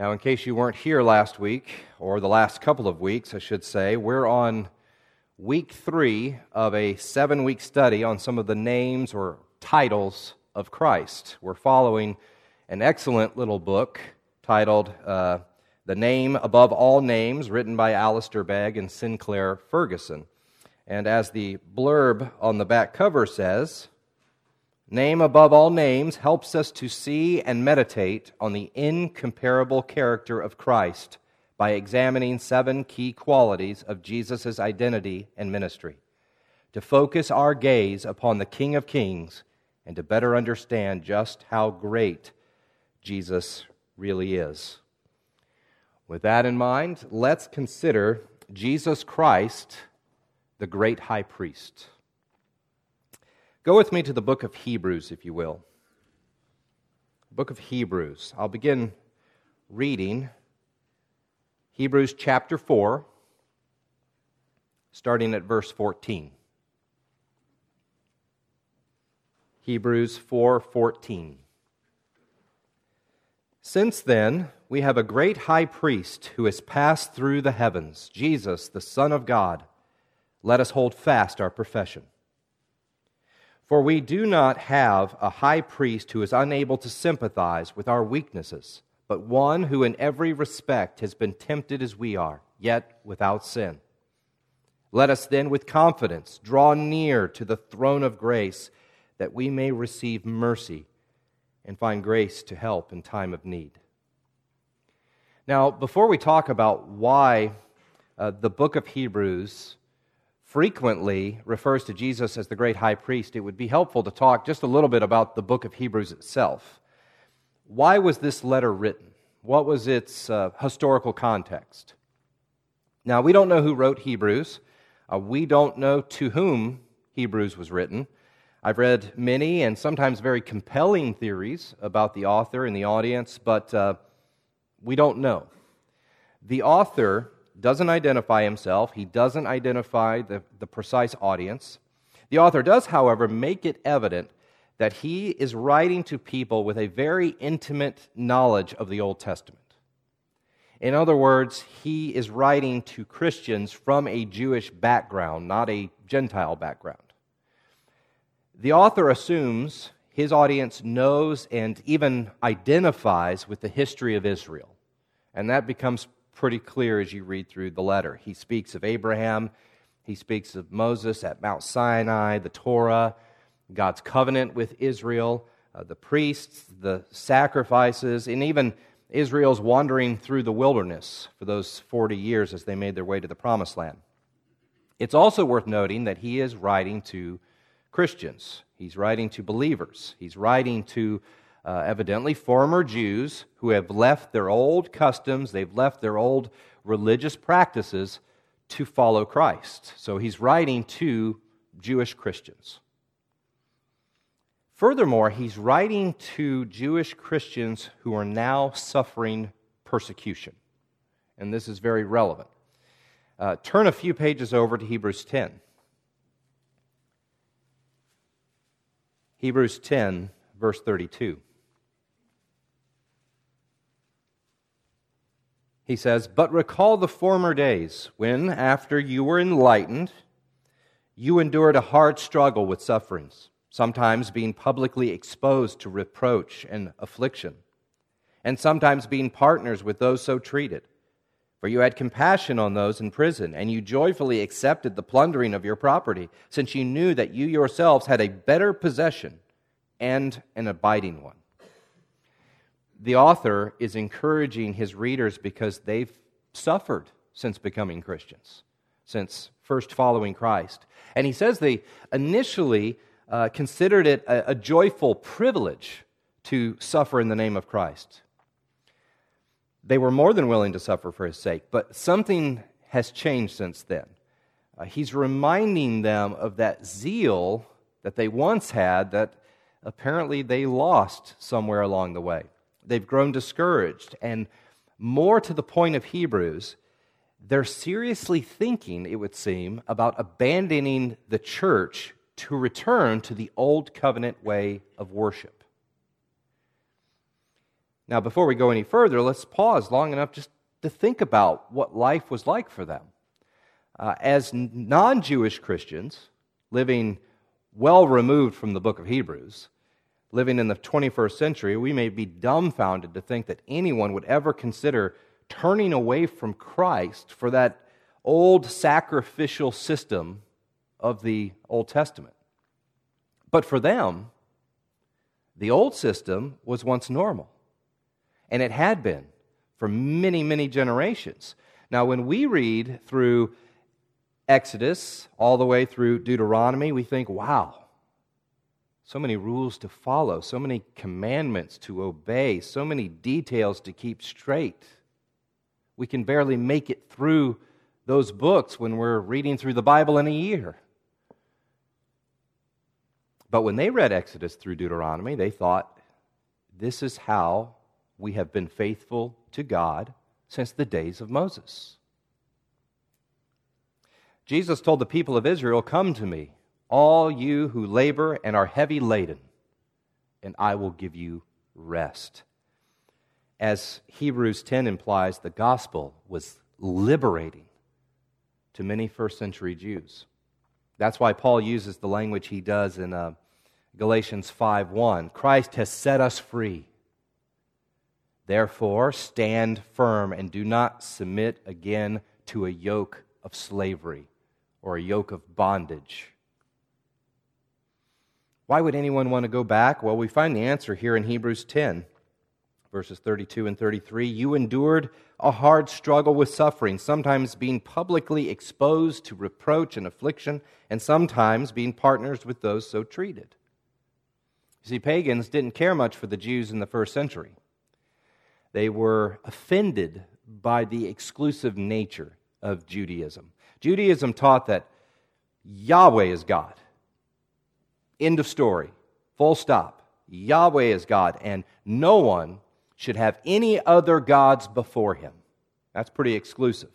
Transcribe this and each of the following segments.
Now, in case you weren't here last week, or the last couple of weeks, I should say, we're on week three of a seven week study on some of the names or titles of Christ. We're following an excellent little book titled uh, The Name Above All Names, written by Alistair Begg and Sinclair Ferguson. And as the blurb on the back cover says, Name above all names helps us to see and meditate on the incomparable character of Christ by examining seven key qualities of Jesus' identity and ministry, to focus our gaze upon the King of Kings and to better understand just how great Jesus really is. With that in mind, let's consider Jesus Christ, the great high priest. Go with me to the book of Hebrews, if you will. Book of Hebrews. I'll begin reading Hebrews chapter 4, starting at verse 14. Hebrews 4:14 Since then we have a great high priest who has passed through the heavens, Jesus, the Son of God. Let us hold fast our profession. For we do not have a high priest who is unable to sympathize with our weaknesses, but one who in every respect has been tempted as we are, yet without sin. Let us then with confidence draw near to the throne of grace that we may receive mercy and find grace to help in time of need. Now, before we talk about why uh, the book of Hebrews frequently refers to Jesus as the great high priest, it would be helpful to talk just a little bit about the book of Hebrews itself. Why was this letter written? What was its uh, historical context? Now, we don't know who wrote Hebrews. Uh, we don't know to whom Hebrews was written. I've read many and sometimes very compelling theories about the author and the audience, but uh, we don't know. The author doesn't identify himself, he doesn't identify the, the precise audience. The author does, however, make it evident that he is writing to people with a very intimate knowledge of the Old Testament. In other words, he is writing to Christians from a Jewish background, not a Gentile background. The author assumes his audience knows and even identifies with the history of Israel. And that becomes pretty clear as you read through the letter. He speaks of Abraham, he speaks of Moses at Mount Sinai, the Torah, God's covenant with Israel, uh, the priests, the sacrifices, and even Israel's wandering through the wilderness for those 40 years as they made their way to the promised land. It's also worth noting that he is writing to Christians, he's writing to believers, he's writing to uh, evidently former Jews who have left their old customs, they've left their old religious practices to follow Christ. So he's writing to Jewish Christians. Furthermore, he's writing to Jewish Christians who are now suffering persecution. And this is very relevant. Uh, turn a few pages over to Hebrews 10. Hebrews 10, verse 32. He says, But recall the former days when, after you were enlightened, you endured a hard struggle with sufferings, sometimes being publicly exposed to reproach and affliction, and sometimes being partners with those so treated. For you had compassion on those in prison, and you joyfully accepted the plundering of your property, since you knew that you yourselves had a better possession and an abiding one the author is encouraging his readers because they've suffered since becoming Christians, since first following Christ. And he says they initially uh, considered it a, a joyful privilege to suffer in the name of Christ. They were more than willing to suffer for his sake, but something has changed since then. Uh, he's reminding them of that zeal that they once had that apparently they lost somewhere along the way. They've grown discouraged. And more to the point of Hebrews, they're seriously thinking, it would seem, about abandoning the church to return to the old covenant way of worship. Now, before we go any further, let's pause long enough just to think about what life was like for them. Uh, as non Jewish Christians living well removed from the book of Hebrews, living in the 21st century, we may be dumbfounded to think that anyone would ever consider turning away from Christ for that old sacrificial system of the Old Testament. But for them, the old system was once normal, and it had been for many, many generations. Now, when we read through Exodus all the way through Deuteronomy, we think, wow, so many rules to follow, so many commandments to obey, so many details to keep straight. We can barely make it through those books when we're reading through the Bible in a year. But when they read Exodus through Deuteronomy, they thought, this is how we have been faithful to God since the days of Moses. Jesus told the people of Israel, Come to me, all you who labor and are heavy laden, and I will give you rest. As Hebrews 10 implies, the gospel was liberating to many first century Jews. That's why Paul uses the language he does in uh, Galatians 5:1. Christ has set us free. Therefore, stand firm and do not submit again to a yoke of slavery or a yoke of bondage. Why would anyone want to go back? Well, we find the answer here in Hebrews 10, verses 32 and 33. You endured a hard struggle with suffering, sometimes being publicly exposed to reproach and affliction, and sometimes being partners with those so treated. You see, pagans didn't care much for the Jews in the first century. They were offended by the exclusive nature of Judaism. Judaism taught that Yahweh is God End of story. Full stop. Yahweh is God, and no one should have any other gods before him. That's pretty exclusive.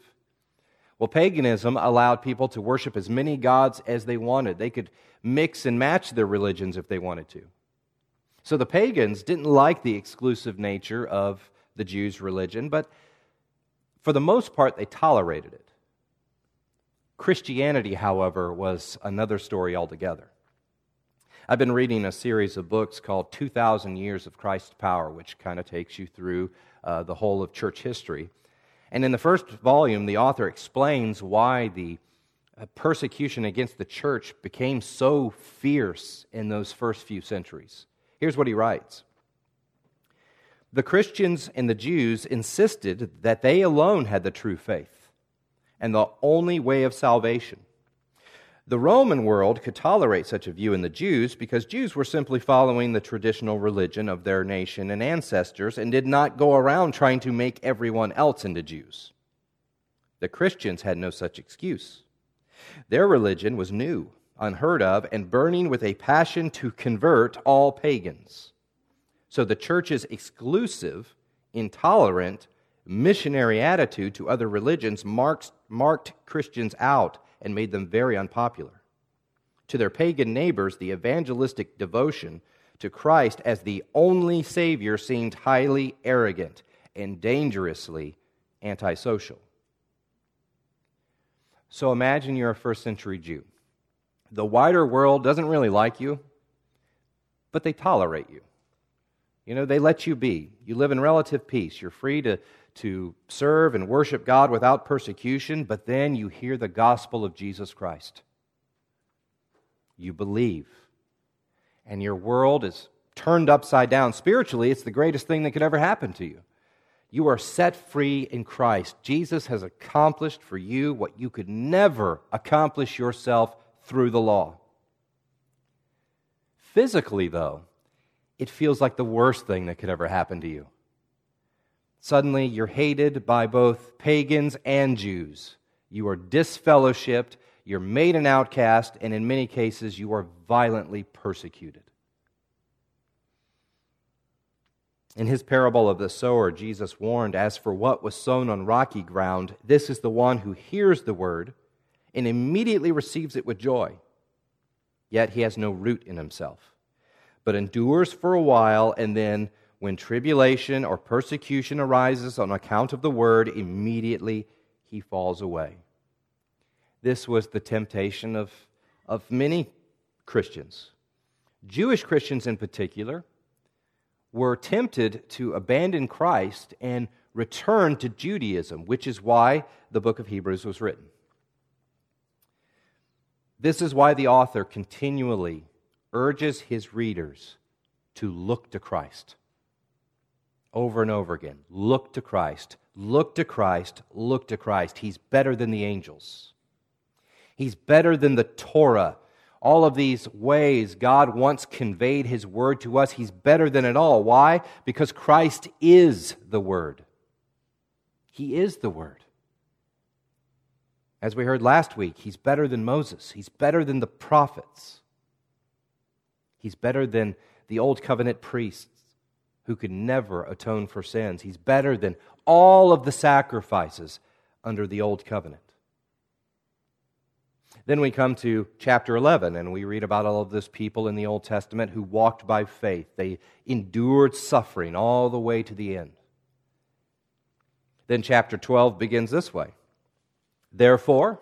Well, paganism allowed people to worship as many gods as they wanted. They could mix and match their religions if they wanted to. So the pagans didn't like the exclusive nature of the Jews' religion, but for the most part, they tolerated it. Christianity, however, was another story altogether. I've been reading a series of books called 2,000 Years of Christ's Power, which kind of takes you through uh, the whole of church history. And in the first volume, the author explains why the uh, persecution against the church became so fierce in those first few centuries. Here's what he writes The Christians and the Jews insisted that they alone had the true faith and the only way of salvation. The Roman world could tolerate such a view in the Jews because Jews were simply following the traditional religion of their nation and ancestors and did not go around trying to make everyone else into Jews. The Christians had no such excuse. Their religion was new, unheard of, and burning with a passion to convert all pagans. So the church's exclusive, intolerant, missionary attitude to other religions marked, marked Christians out and made them very unpopular. To their pagan neighbors, the evangelistic devotion to Christ as the only Savior seemed highly arrogant and dangerously antisocial. So imagine you're a first century Jew. The wider world doesn't really like you, but they tolerate you. You know, they let you be. You live in relative peace. You're free to to serve and worship God without persecution, but then you hear the gospel of Jesus Christ. You believe, and your world is turned upside down. Spiritually, it's the greatest thing that could ever happen to you. You are set free in Christ. Jesus has accomplished for you what you could never accomplish yourself through the law. Physically, though, it feels like the worst thing that could ever happen to you. Suddenly, you're hated by both pagans and Jews. You are disfellowshipped, you're made an outcast, and in many cases, you are violently persecuted. In his parable of the sower, Jesus warned, As for what was sown on rocky ground, this is the one who hears the word and immediately receives it with joy. Yet he has no root in himself, but endures for a while, and then when tribulation or persecution arises on account of the word, immediately he falls away. This was the temptation of, of many Christians. Jewish Christians, in particular, were tempted to abandon Christ and return to Judaism, which is why the book of Hebrews was written. This is why the author continually urges his readers to look to Christ. Over and over again. Look to Christ. Look to Christ. Look to Christ. He's better than the angels. He's better than the Torah. All of these ways God once conveyed His word to us, He's better than it all. Why? Because Christ is the Word. He is the Word. As we heard last week, He's better than Moses, He's better than the prophets, He's better than the Old Covenant priests who could never atone for sins. He's better than all of the sacrifices under the Old Covenant. Then we come to chapter 11, and we read about all of those people in the Old Testament who walked by faith. They endured suffering all the way to the end. Then chapter 12 begins this way Therefore,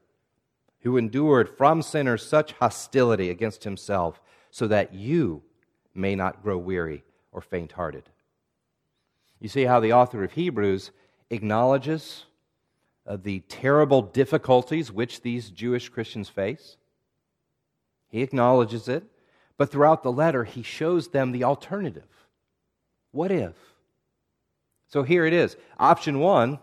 who endured from sinners such hostility against himself, so that you may not grow weary or faint hearted. You see how the author of Hebrews acknowledges uh, the terrible difficulties which these Jewish Christians face? He acknowledges it, but throughout the letter, he shows them the alternative. What if? So here it is. Option one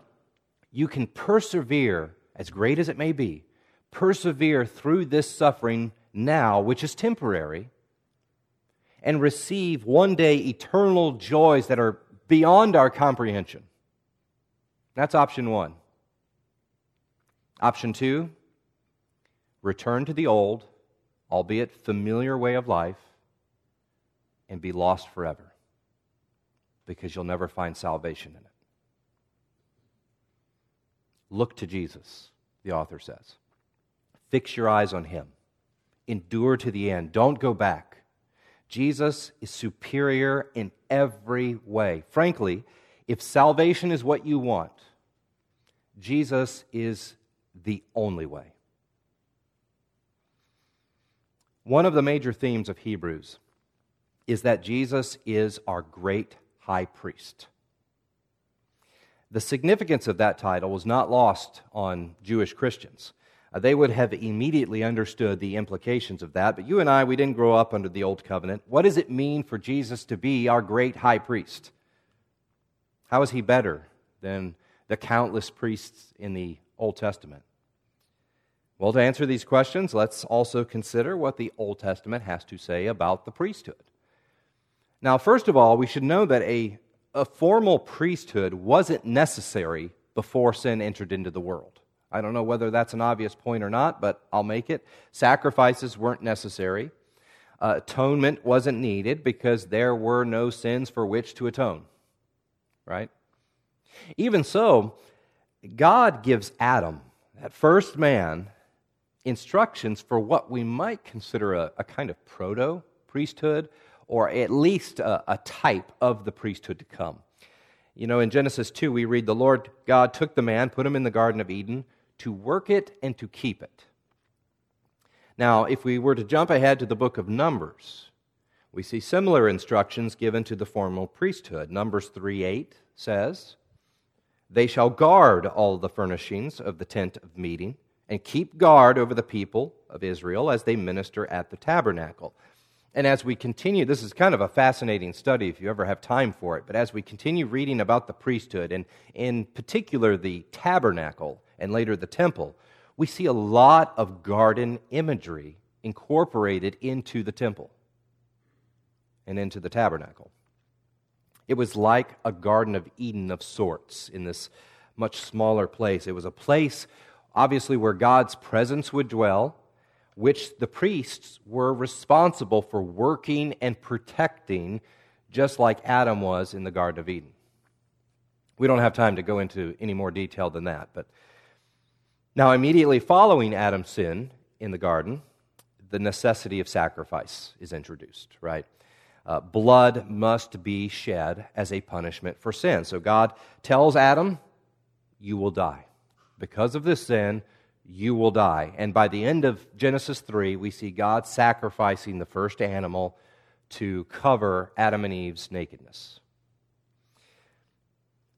you can persevere, as great as it may be, persevere through this suffering now, which is temporary, and receive one day eternal joys that are beyond our comprehension. That's option one. Option two, return to the old, albeit familiar way of life, and be lost forever because you'll never find salvation in it. Look to Jesus, the author says. Fix your eyes on him. Endure to the end. Don't go back. Jesus is superior in every way. Frankly, if salvation is what you want, Jesus is the only way. One of the major themes of Hebrews is that Jesus is our great high priest. The significance of that title was not lost on Jewish Christians. Uh, they would have immediately understood the implications of that. But you and I, we didn't grow up under the Old Covenant. What does it mean for Jesus to be our great high priest? How is he better than the countless priests in the Old Testament? Well, to answer these questions, let's also consider what the Old Testament has to say about the priesthood. Now, first of all, we should know that a, a formal priesthood wasn't necessary before sin entered into the world. I don't know whether that's an obvious point or not, but I'll make it. Sacrifices weren't necessary. Uh, atonement wasn't needed because there were no sins for which to atone. Right? Even so, God gives Adam, that first man, instructions for what we might consider a, a kind of proto priesthood, or at least a, a type of the priesthood to come. You know, in Genesis 2, we read, The Lord God took the man, put him in the Garden of Eden to work it and to keep it. Now, if we were to jump ahead to the book of Numbers, we see similar instructions given to the formal priesthood. Numbers 3 8 says, They shall guard all the furnishings of the tent of meeting and keep guard over the people of Israel as they minister at the tabernacle. And as we continue, this is kind of a fascinating study if you ever have time for it, but as we continue reading about the priesthood, and in particular the tabernacle, and later the temple, we see a lot of garden imagery incorporated into the temple and into the tabernacle. It was like a Garden of Eden of sorts in this much smaller place. It was a place, obviously, where God's presence would dwell, which the priests were responsible for working and protecting, just like Adam was in the Garden of Eden. We don't have time to go into any more detail than that, but now, immediately following Adam's sin in the garden, the necessity of sacrifice is introduced, right? Uh, blood must be shed as a punishment for sin. So God tells Adam, You will die. Because of this sin, you will die. And by the end of Genesis 3, we see God sacrificing the first animal to cover Adam and Eve's nakedness.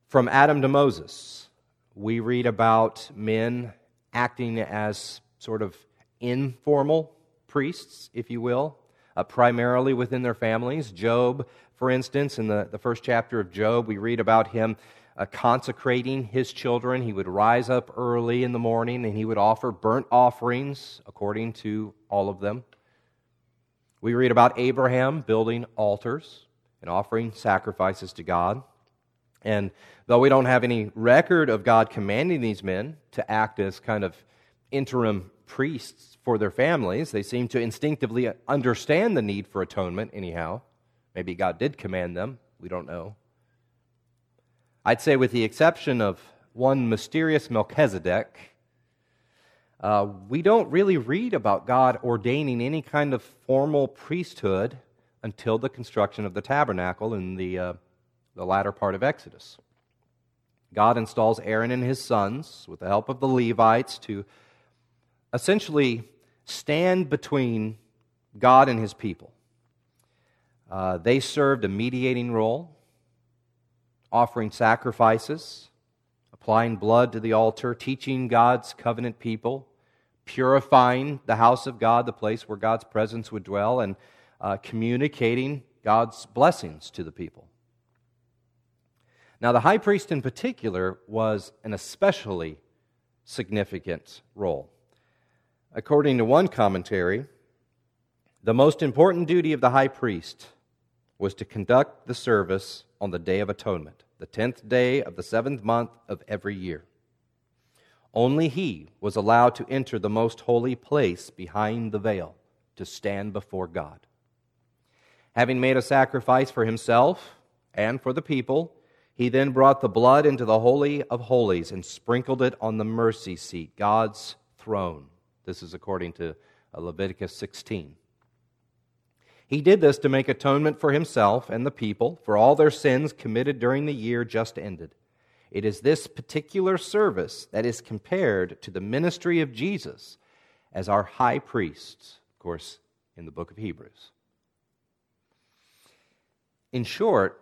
From Adam to Moses, we read about men acting as sort of informal priests, if you will, uh, primarily within their families. Job, for instance, in the, the first chapter of Job, we read about him uh, consecrating his children. He would rise up early in the morning and he would offer burnt offerings according to all of them. We read about Abraham building altars and offering sacrifices to God. And though we don't have any record of God commanding these men to act as kind of interim priests for their families, they seem to instinctively understand the need for atonement, anyhow. Maybe God did command them. We don't know. I'd say, with the exception of one mysterious Melchizedek, uh, we don't really read about God ordaining any kind of formal priesthood until the construction of the tabernacle in the. Uh, the latter part of Exodus. God installs Aaron and his sons, with the help of the Levites, to essentially stand between God and his people. Uh, they served a mediating role, offering sacrifices, applying blood to the altar, teaching God's covenant people, purifying the house of God, the place where God's presence would dwell, and uh, communicating God's blessings to the people. Now, the high priest in particular was an especially significant role. According to one commentary, the most important duty of the high priest was to conduct the service on the Day of Atonement, the tenth day of the seventh month of every year. Only he was allowed to enter the most holy place behind the veil to stand before God. Having made a sacrifice for himself and for the people, he then brought the blood into the Holy of Holies and sprinkled it on the mercy seat, God's throne. This is according to uh, Leviticus 16. He did this to make atonement for himself and the people for all their sins committed during the year just ended. It is this particular service that is compared to the ministry of Jesus as our high priest, of course, in the book of Hebrews. In short,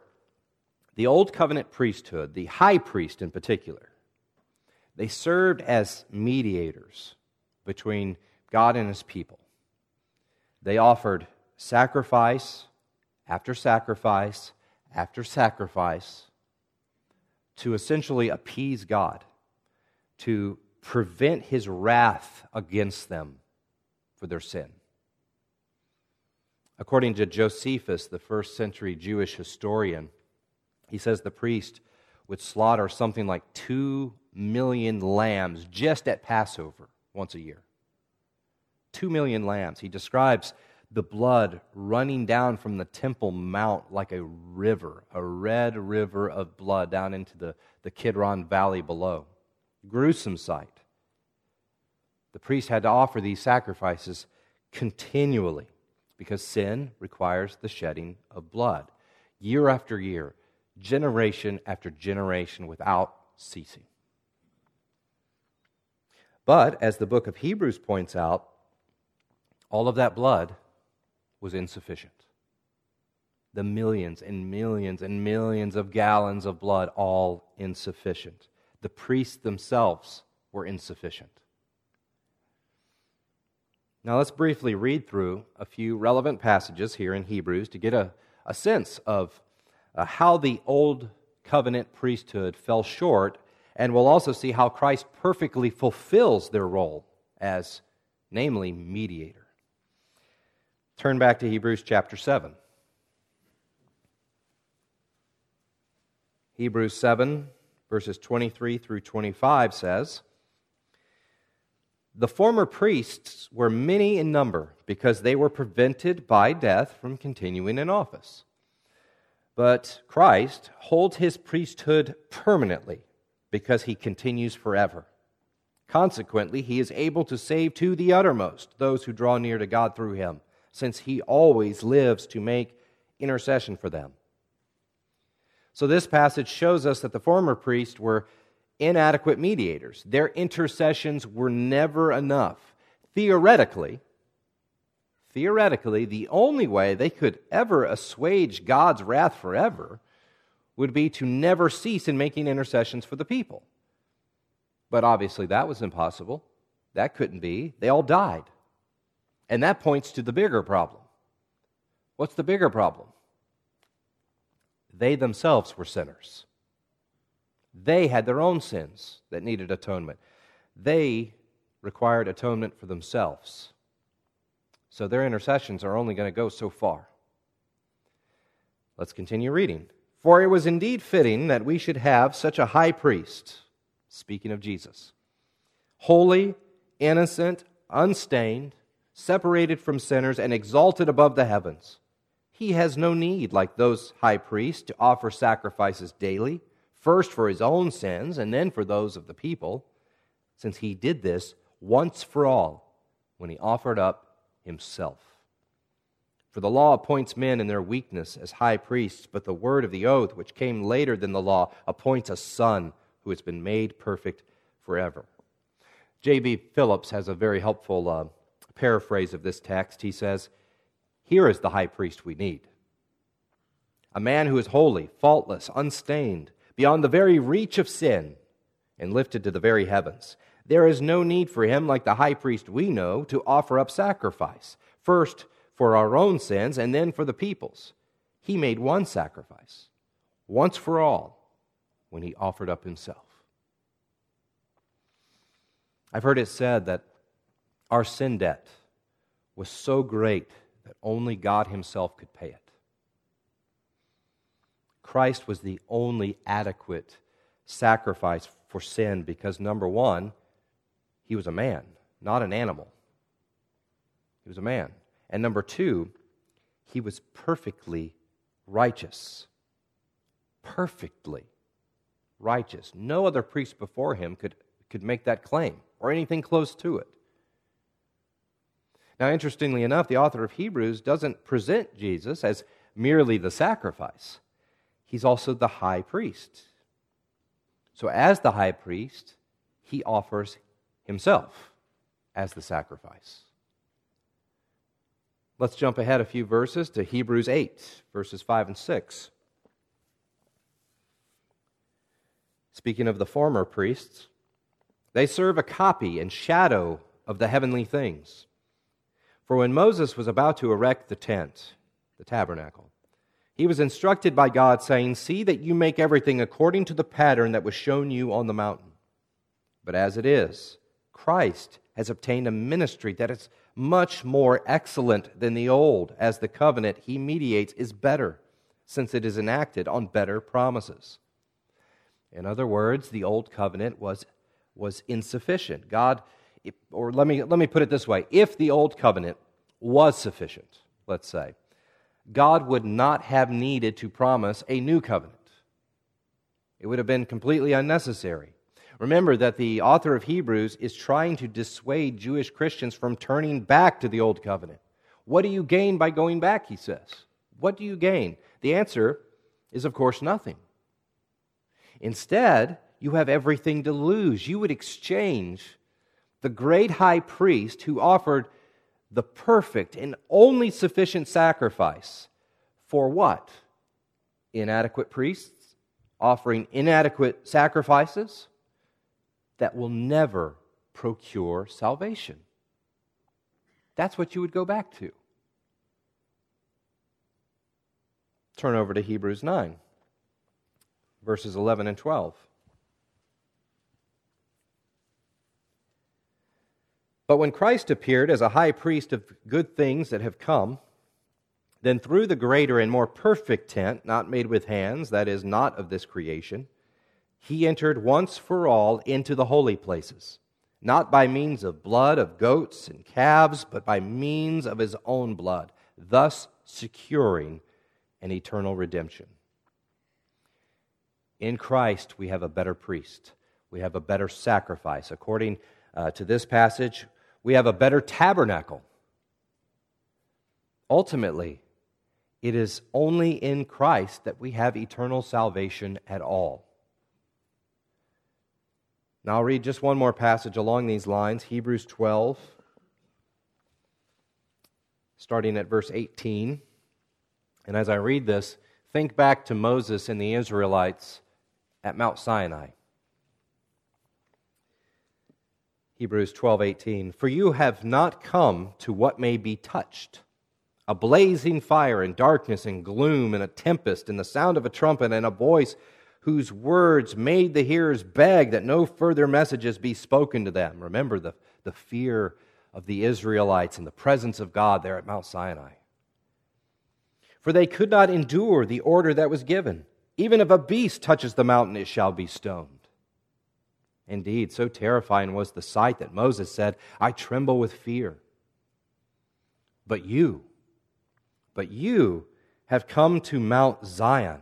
the Old Covenant priesthood, the high priest in particular, they served as mediators between God and his people. They offered sacrifice after sacrifice after sacrifice to essentially appease God, to prevent his wrath against them for their sin. According to Josephus, the first century Jewish historian, he says the priest would slaughter something like two million lambs just at Passover once a year. Two million lambs. He describes the blood running down from the Temple Mount like a river, a red river of blood down into the, the Kidron Valley below. Gruesome sight. The priest had to offer these sacrifices continually because sin requires the shedding of blood. Year after year, generation after generation without ceasing. But, as the book of Hebrews points out, all of that blood was insufficient. The millions and millions and millions of gallons of blood, all insufficient. The priests themselves were insufficient. Now, let's briefly read through a few relevant passages here in Hebrews to get a, a sense of uh, how the old covenant priesthood fell short, and we'll also see how Christ perfectly fulfills their role as, namely, mediator. Turn back to Hebrews chapter 7. Hebrews 7, verses 23 through 25 says, The former priests were many in number because they were prevented by death from continuing in office. But Christ holds his priesthood permanently because he continues forever. Consequently, he is able to save to the uttermost those who draw near to God through him, since he always lives to make intercession for them. So, this passage shows us that the former priests were inadequate mediators. Their intercessions were never enough. Theoretically, theoretically, the only way they could ever assuage God's wrath forever would be to never cease in making intercessions for the people. But obviously, that was impossible. That couldn't be. They all died. And that points to the bigger problem. What's the bigger problem? They themselves were sinners. They had their own sins that needed atonement. They required atonement for themselves. So their intercessions are only going to go so far. Let's continue reading. For it was indeed fitting that we should have such a high priest, speaking of Jesus, holy, innocent, unstained, separated from sinners, and exalted above the heavens. He has no need, like those high priests, to offer sacrifices daily, first for his own sins and then for those of the people, since he did this once for all when he offered up himself. For the law appoints men in their weakness as high priests, but the word of the oath, which came later than the law, appoints a son who has been made perfect forever. J.B. Phillips has a very helpful uh, paraphrase of this text. He says, Here is the high priest we need a man who is holy, faultless, unstained, beyond the very reach of sin, and lifted to the very heavens. There is no need for him, like the high priest we know, to offer up sacrifice, first for our own sins and then for the people's. He made one sacrifice, once for all, when he offered up himself. I've heard it said that our sin debt was so great that only God Himself could pay it. Christ was the only adequate sacrifice for sin because, number one, He was a man, not an animal. He was a man. And number two, He was perfectly righteous. Perfectly righteous. No other priest before him could, could make that claim or anything close to it. Now, interestingly enough, the author of Hebrews doesn't present Jesus as merely the sacrifice, he's also the high priest. So, as the high priest, he offers himself as the sacrifice. Let's jump ahead a few verses to Hebrews 8, verses 5 and 6. Speaking of the former priests, they serve a copy and shadow of the heavenly things. For when Moses was about to erect the tent, the tabernacle, he was instructed by God, saying, See that you make everything according to the pattern that was shown you on the mountain. But as it is, Christ has obtained a ministry that is much more excellent than the old, as the covenant he mediates is better, since it is enacted on better promises. In other words, the old covenant was, was insufficient. God, or let me, let me put it this way if the old covenant was sufficient, let's say, God would not have needed to promise a new covenant. It would have been completely unnecessary. Remember that the author of Hebrews is trying to dissuade Jewish Christians from turning back to the old covenant. What do you gain by going back, he says? What do you gain? The answer is, of course, nothing. Instead, you have everything to lose. You would exchange the great high priest who offered the perfect and only sufficient sacrifice for what? Inadequate priests offering inadequate sacrifices that will never procure salvation. That's what you would go back to. Turn over to Hebrews 9 verses 11 and 12. But when Christ appeared as a high priest of good things that have come, Then through the greater and more perfect tent, not made with hands, that is, not of this creation, he entered once for all into the holy places, not by means of blood of goats and calves, but by means of his own blood, thus securing an eternal redemption. In Christ, we have a better priest. We have a better sacrifice. According uh, to this passage, we have a better tabernacle. Ultimately, it is only in Christ that we have eternal salvation at all. Now, I'll read just one more passage along these lines Hebrews 12, starting at verse 18. And as I read this, think back to Moses and the Israelites at Mount Sinai. Hebrews 12:18 For you have not come to what may be touched a blazing fire and darkness and gloom and a tempest and the sound of a trumpet and a voice whose words made the hearers beg that no further messages be spoken to them. Remember the, the fear of the Israelites in the presence of God there at Mount Sinai. For they could not endure the order that was given. Even if a beast touches the mountain, it shall be stoned. Indeed, so terrifying was the sight that Moses said, I tremble with fear. But you, but you have come to Mount Zion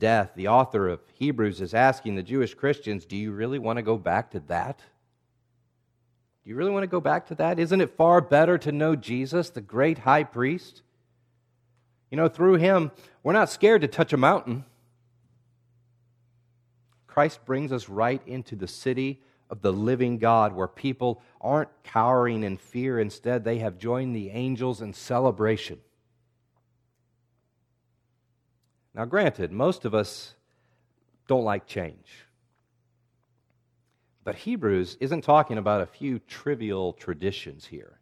death. The author of Hebrews is asking the Jewish Christians, do you really want to go back to that? Do you really want to go back to that? Isn't it far better to know Jesus, the great high priest? You know, through him, we're not scared to touch a mountain. Christ brings us right into the city of the living God where people aren't cowering in fear. Instead, they have joined the angels in celebration. Now, granted, most of us don't like change. But Hebrews isn't talking about a few trivial traditions here.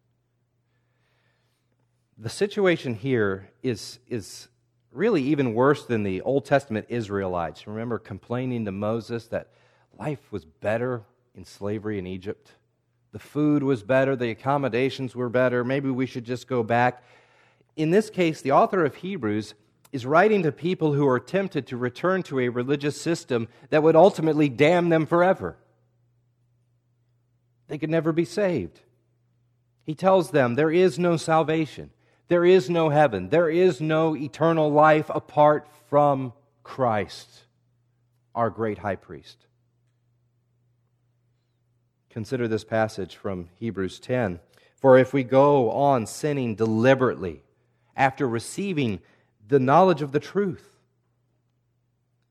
The situation here is, is really even worse than the Old Testament Israelites. Remember complaining to Moses that life was better in slavery in Egypt? The food was better, the accommodations were better, maybe we should just go back. In this case, the author of Hebrews is writing to people who are tempted to return to a religious system that would ultimately damn them forever. They could never be saved. He tells them there is no salvation, there is no heaven, there is no eternal life apart from Christ, our great high priest. Consider this passage from Hebrews 10. For if we go on sinning deliberately after receiving the knowledge of the truth.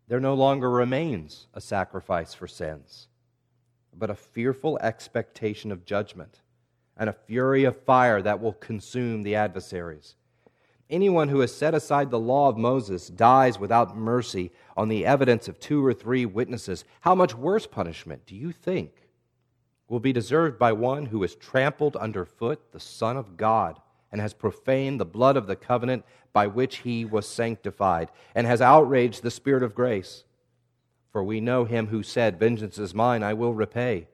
There no longer remains a sacrifice for sins, but a fearful expectation of judgment and a fury of fire that will consume the adversaries. Anyone who has set aside the law of Moses dies without mercy on the evidence of two or three witnesses. How much worse punishment do you think will be deserved by one who has trampled underfoot the Son of God and has profaned the blood of the covenant by which he was sanctified, and has outraged the Spirit of grace. For we know him who said, Vengeance is mine, I will repay.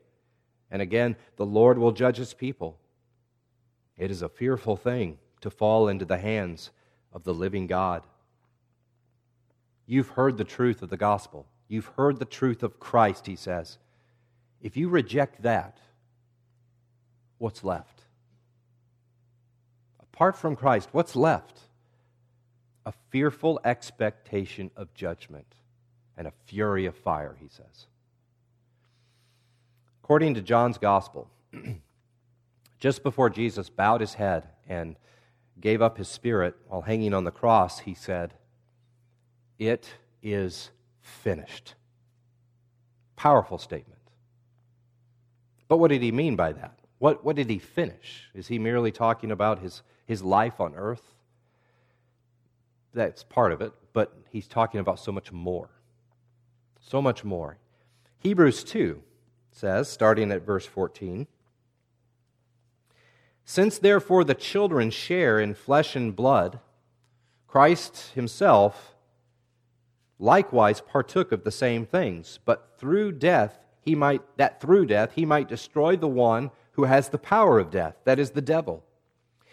And again, the Lord will judge his people. It is a fearful thing to fall into the hands of the living God. You've heard the truth of the gospel. You've heard the truth of Christ, he says. If you reject that, what's left? Apart from Christ, what's left? A fearful expectation of judgment and a fury of fire, he says. According to John's gospel, just before Jesus bowed his head and gave up his spirit while hanging on the cross, he said, It is finished. Powerful statement. But what did he mean by that? What, what did he finish? Is he merely talking about his his life on earth. That's part of it. but he's talking about so much more. So much more. Hebrews 2 says, starting at verse 14, Since therefore the children share in flesh and blood, Christ himself likewise partook of the same things, but through death he might that through death he might destroy the one who has the power of death, that is the devil,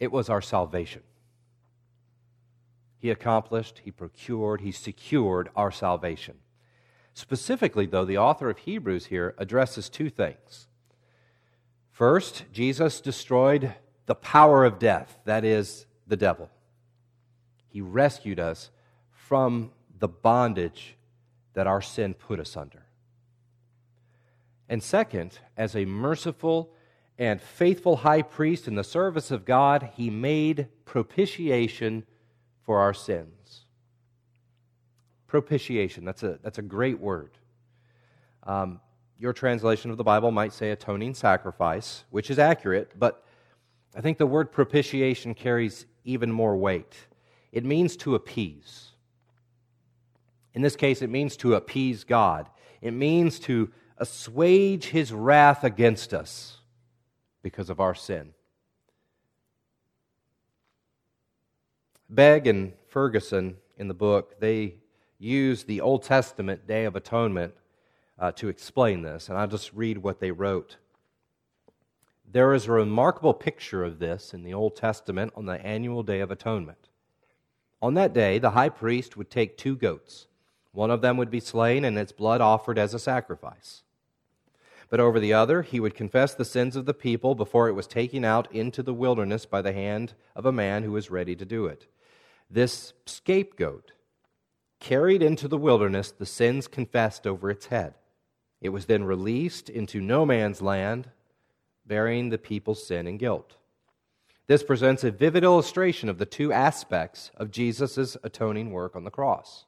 it was our salvation. He accomplished, he procured, he secured our salvation. Specifically, though, the author of Hebrews here addresses two things. First, Jesus destroyed the power of death, that is, the devil. He rescued us from the bondage that our sin put us under. And second, as a merciful and faithful high priest in the service of God, he made propitiation for our sins. Propitiation, that's a, that's a great word. Um, your translation of the Bible might say atoning sacrifice, which is accurate, but I think the word propitiation carries even more weight. It means to appease. In this case, it means to appease God. It means to assuage his wrath against us because of our sin. Begg and Ferguson in the book, they use the Old Testament Day of Atonement uh, to explain this, and I'll just read what they wrote. There is a remarkable picture of this in the Old Testament on the annual Day of Atonement. On that day, the high priest would take two goats. One of them would be slain and its blood offered as a sacrifice. But over the other, he would confess the sins of the people before it was taken out into the wilderness by the hand of a man who was ready to do it. This scapegoat carried into the wilderness the sins confessed over its head. It was then released into no man's land, bearing the people's sin and guilt. This presents a vivid illustration of the two aspects of Jesus' atoning work on the cross.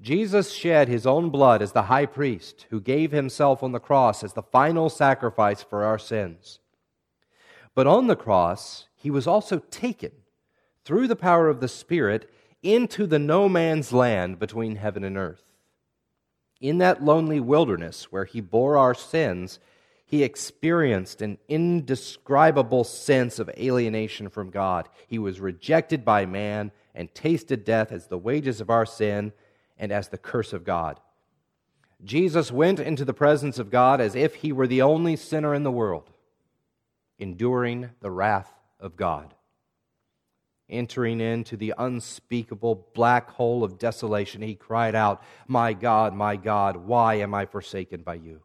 Jesus shed his own blood as the high priest who gave himself on the cross as the final sacrifice for our sins. But on the cross, he was also taken through the power of the Spirit into the no man's land between heaven and earth. In that lonely wilderness where he bore our sins, he experienced an indescribable sense of alienation from God. He was rejected by man and tasted death as the wages of our sin and as the curse of God. Jesus went into the presence of God as if he were the only sinner in the world, enduring the wrath of God entering into the unspeakable black hole of desolation, he cried out, My God, my God, why am I forsaken by you?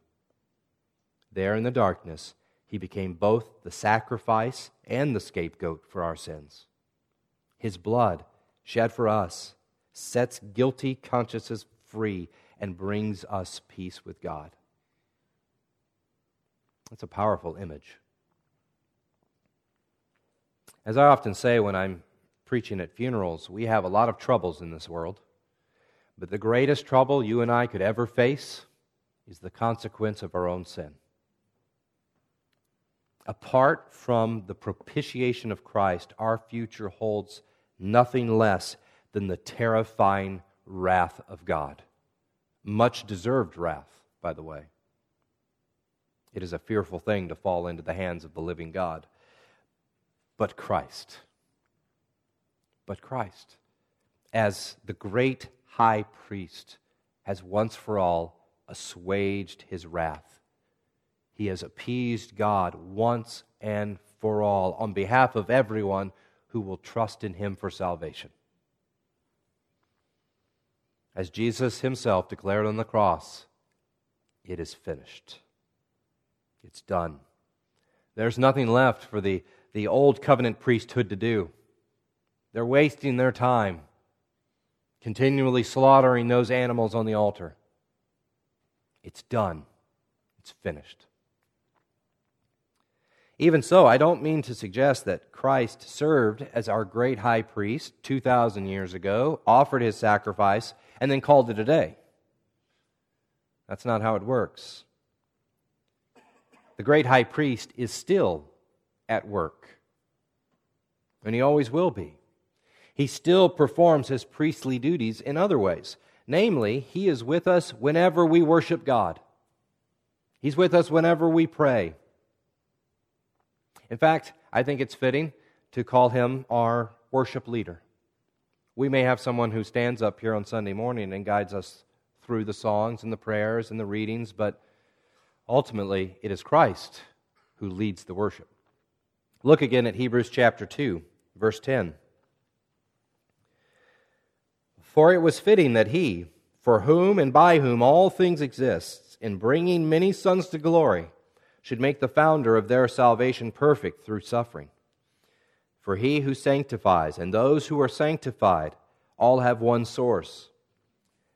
There in the darkness, he became both the sacrifice and the scapegoat for our sins. His blood, shed for us, sets guilty consciences free and brings us peace with God. That's a powerful image. As I often say when I'm preaching at funerals, we have a lot of troubles in this world. But the greatest trouble you and I could ever face is the consequence of our own sin. Apart from the propitiation of Christ, our future holds nothing less than the terrifying wrath of God. Much deserved wrath, by the way. It is a fearful thing to fall into the hands of the living God. But Christ but Christ, as the great high priest, has once for all assuaged his wrath. He has appeased God once and for all on behalf of everyone who will trust in him for salvation. As Jesus himself declared on the cross, it is finished. It's done. There's nothing left for the, the old covenant priesthood to do. They're wasting their time continually slaughtering those animals on the altar. It's done, it's finished. Even so, I don't mean to suggest that Christ served as our great high priest 2,000 years ago, offered his sacrifice, and then called it a day. That's not how it works. The great high priest is still at work, and he always will be. He still performs his priestly duties in other ways. Namely, he is with us whenever we worship God, he's with us whenever we pray. In fact, I think it's fitting to call him our worship leader. We may have someone who stands up here on Sunday morning and guides us through the songs and the prayers and the readings, but ultimately it is Christ who leads the worship. Look again at Hebrews chapter 2, verse 10. For it was fitting that he, for whom and by whom all things exist, in bringing many sons to glory, should make the founder of their salvation perfect through suffering. For he who sanctifies and those who are sanctified all have one source.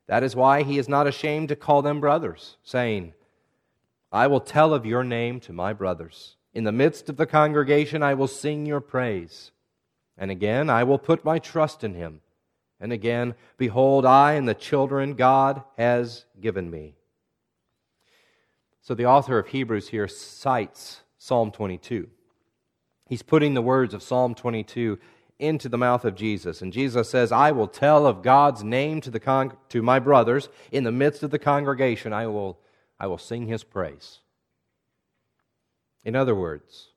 That is why he is not ashamed to call them brothers, saying, I will tell of your name to my brothers. In the midst of the congregation, I will sing your praise. And again, I will put my trust in him. And again, behold, I and the children God has given me. So the author of Hebrews here cites Psalm 22. He's putting the words of Psalm 22 into the mouth of Jesus. And Jesus says, I will tell of God's name to, the con- to my brothers. In the midst of the congregation, I will, I will sing his praise. In other words,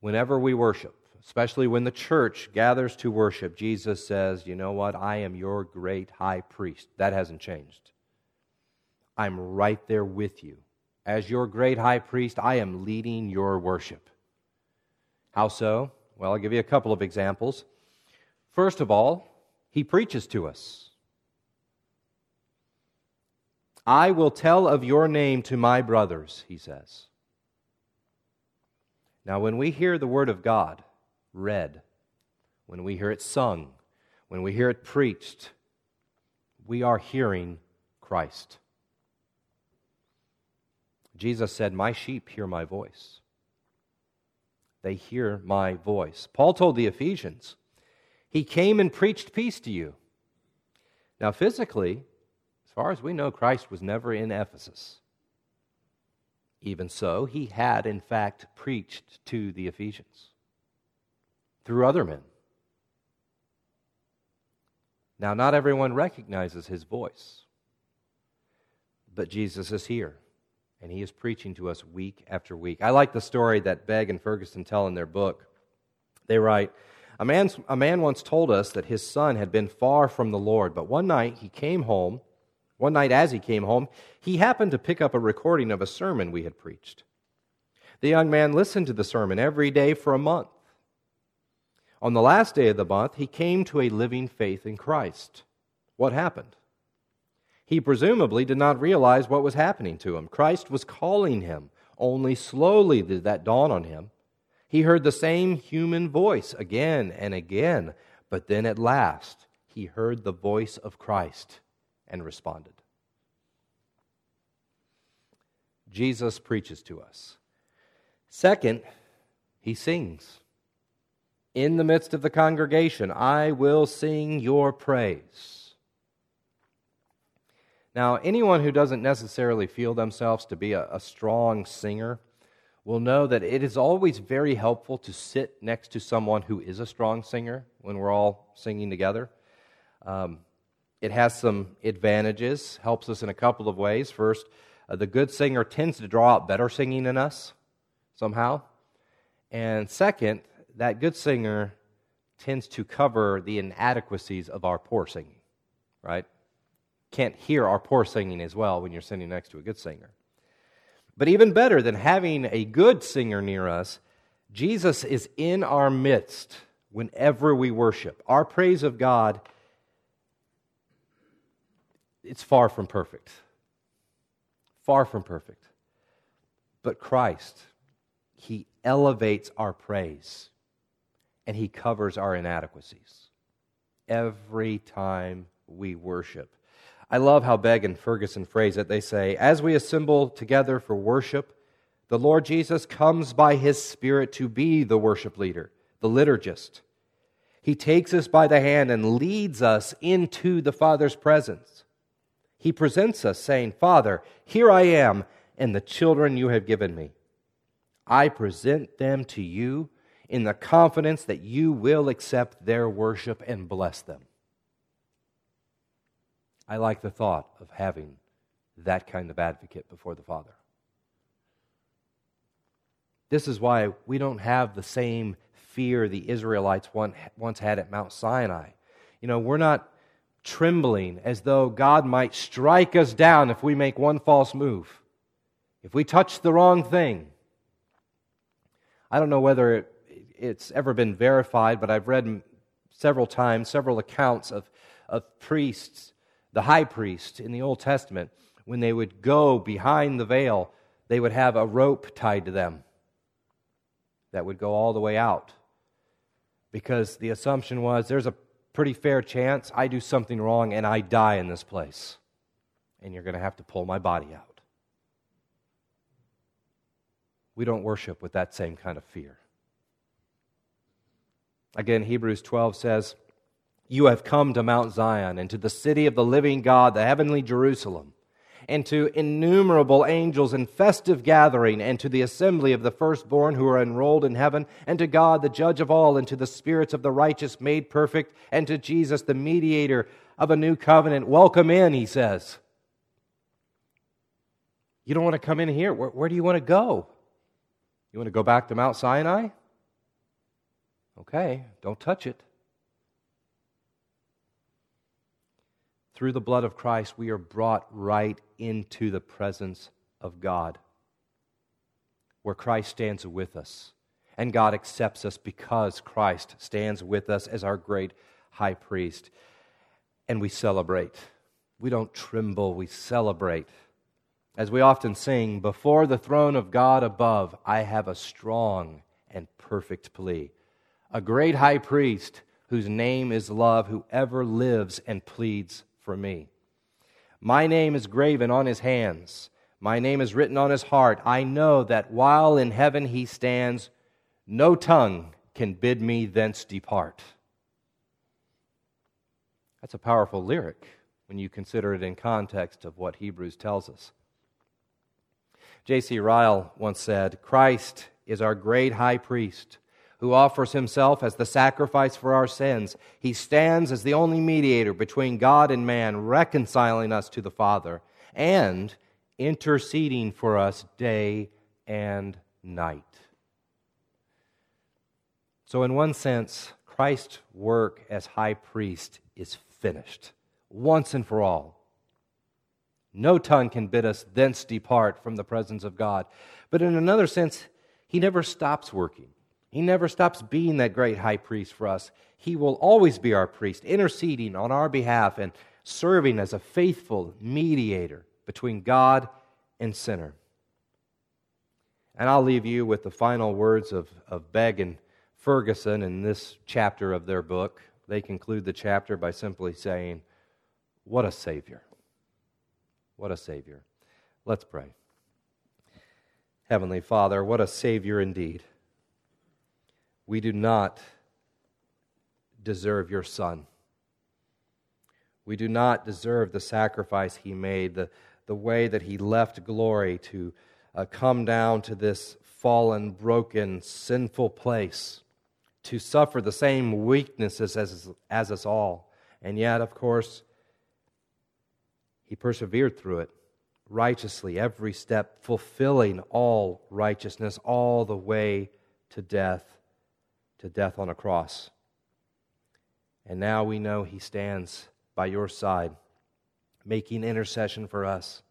whenever we worship, especially when the church gathers to worship, Jesus says, You know what? I am your great high priest. That hasn't changed. I'm right there with you. As your great high priest, I am leading your worship. How so? Well, I'll give you a couple of examples. First of all, he preaches to us. I will tell of your name to my brothers, he says. Now, when we hear the word of God read, when we hear it sung, when we hear it preached, we are hearing Christ. Jesus said, My sheep hear my voice. They hear my voice. Paul told the Ephesians, He came and preached peace to you. Now, physically, as far as we know, Christ was never in Ephesus. Even so, he had, in fact, preached to the Ephesians through other men. Now, not everyone recognizes his voice, but Jesus is here and he is preaching to us week after week. I like the story that Begg and Ferguson tell in their book. They write, a, man, a man once told us that his son had been far from the Lord, but one night he came home. One night, as he came home, he happened to pick up a recording of a sermon we had preached. The young man listened to the sermon every day for a month. On the last day of the month, he came to a living faith in Christ. What happened? He presumably did not realize what was happening to him. Christ was calling him. Only slowly did that dawn on him. He heard the same human voice again and again, but then at last he heard the voice of Christ and responded. Jesus preaches to us. Second, he sings. In the midst of the congregation, I will sing your praise. Now, anyone who doesn't necessarily feel themselves to be a, a, strong singer will know that it is always very helpful to sit next to someone who is a strong singer when we're all singing together. Um, it has some advantages, helps us in a couple of ways. First, uh, the good singer tends to draw out better singing in us somehow. And second, that good singer tends to cover the inadequacies of our poor singing, right? Can't hear our poor singing as well when you're sitting next to a good singer. But even better than having a good singer near us, Jesus is in our midst whenever we worship. Our praise of God it's far from perfect. Far from perfect. But Christ, he elevates our praise and he covers our inadequacies. every time we worship. I love how Begg and Ferguson phrase it. They say, As we assemble together for worship, the Lord Jesus comes by his Spirit to be the worship leader, the liturgist. He takes us by the hand and leads us into the Father's presence. He presents us, saying, Father, here I am, and the children you have given me. I present them to you in the confidence that you will accept their worship and bless them. I like the thought of having that kind of advocate before the Father. This is why we don't have the same fear the Israelites once had at Mount Sinai. You know, we're not trembling as though God might strike us down if we make one false move, if we touch the wrong thing. I don't know whether it's ever been verified, but I've read several times, several accounts of, of priests the high priest in the Old Testament, when they would go behind the veil, they would have a rope tied to them that would go all the way out. Because the assumption was there's a pretty fair chance I do something wrong and I die in this place. And you're going to have to pull my body out. We don't worship with that same kind of fear. Again, Hebrews 12 says, you have come to Mount Zion and to the city of the living God, the heavenly Jerusalem, and to innumerable angels in festive gathering, and to the assembly of the firstborn who are enrolled in heaven, and to God, the judge of all, and to the spirits of the righteous made perfect, and to Jesus, the mediator of a new covenant. Welcome in, he says. You don't want to come in here. Where, where do you want to go? You want to go back to Mount Sinai? Okay, don't touch it. Through the blood of Christ, we are brought right into the presence of God, where Christ stands with us. And God accepts us because Christ stands with us as our great high priest. And we celebrate. We don't tremble, we celebrate. As we often sing, before the throne of God above, I have a strong and perfect plea. A great high priest whose name is love, who ever lives and pleads for me. My name is graven on his hands, my name is written on his heart. I know that while in heaven he stands, no tongue can bid me thence depart. That's a powerful lyric when you consider it in context of what Hebrews tells us. J.C. Ryle once said, Christ is our great high priest who offers himself as the sacrifice for our sins. He stands as the only mediator between God and man, reconciling us to the Father and interceding for us day and night. So, in one sense, Christ's work as high priest is finished once and for all. No tongue can bid us thence depart from the presence of God. But in another sense, he never stops working. He never stops being that great high priest for us. He will always be our priest, interceding on our behalf and serving as a faithful mediator between God and sinner. And I'll leave you with the final words of, of Begg and Ferguson in this chapter of their book. They conclude the chapter by simply saying, What a Savior! What a Savior. Let's pray. Heavenly Father, what a Savior indeed. We do not deserve your Son. We do not deserve the sacrifice he made, the, the way that he left glory to uh, come down to this fallen, broken, sinful place, to suffer the same weaknesses as, as us all. And yet, of course, he persevered through it righteously, every step, fulfilling all righteousness all the way to death to death on a cross. And now we know he stands by your side, making intercession for us.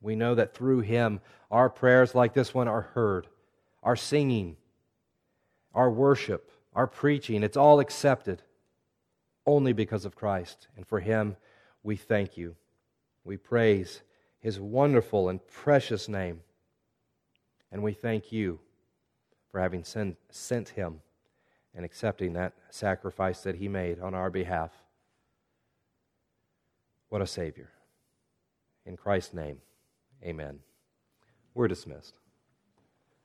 We know that through him, our prayers like this one are heard, our singing, our worship, our preaching, it's all accepted only because of Christ. And for him, we thank you. We praise his wonderful and precious name. And we thank you for having sent, sent him and accepting that sacrifice that he made on our behalf. What a Savior. In Christ's name, amen. We're dismissed.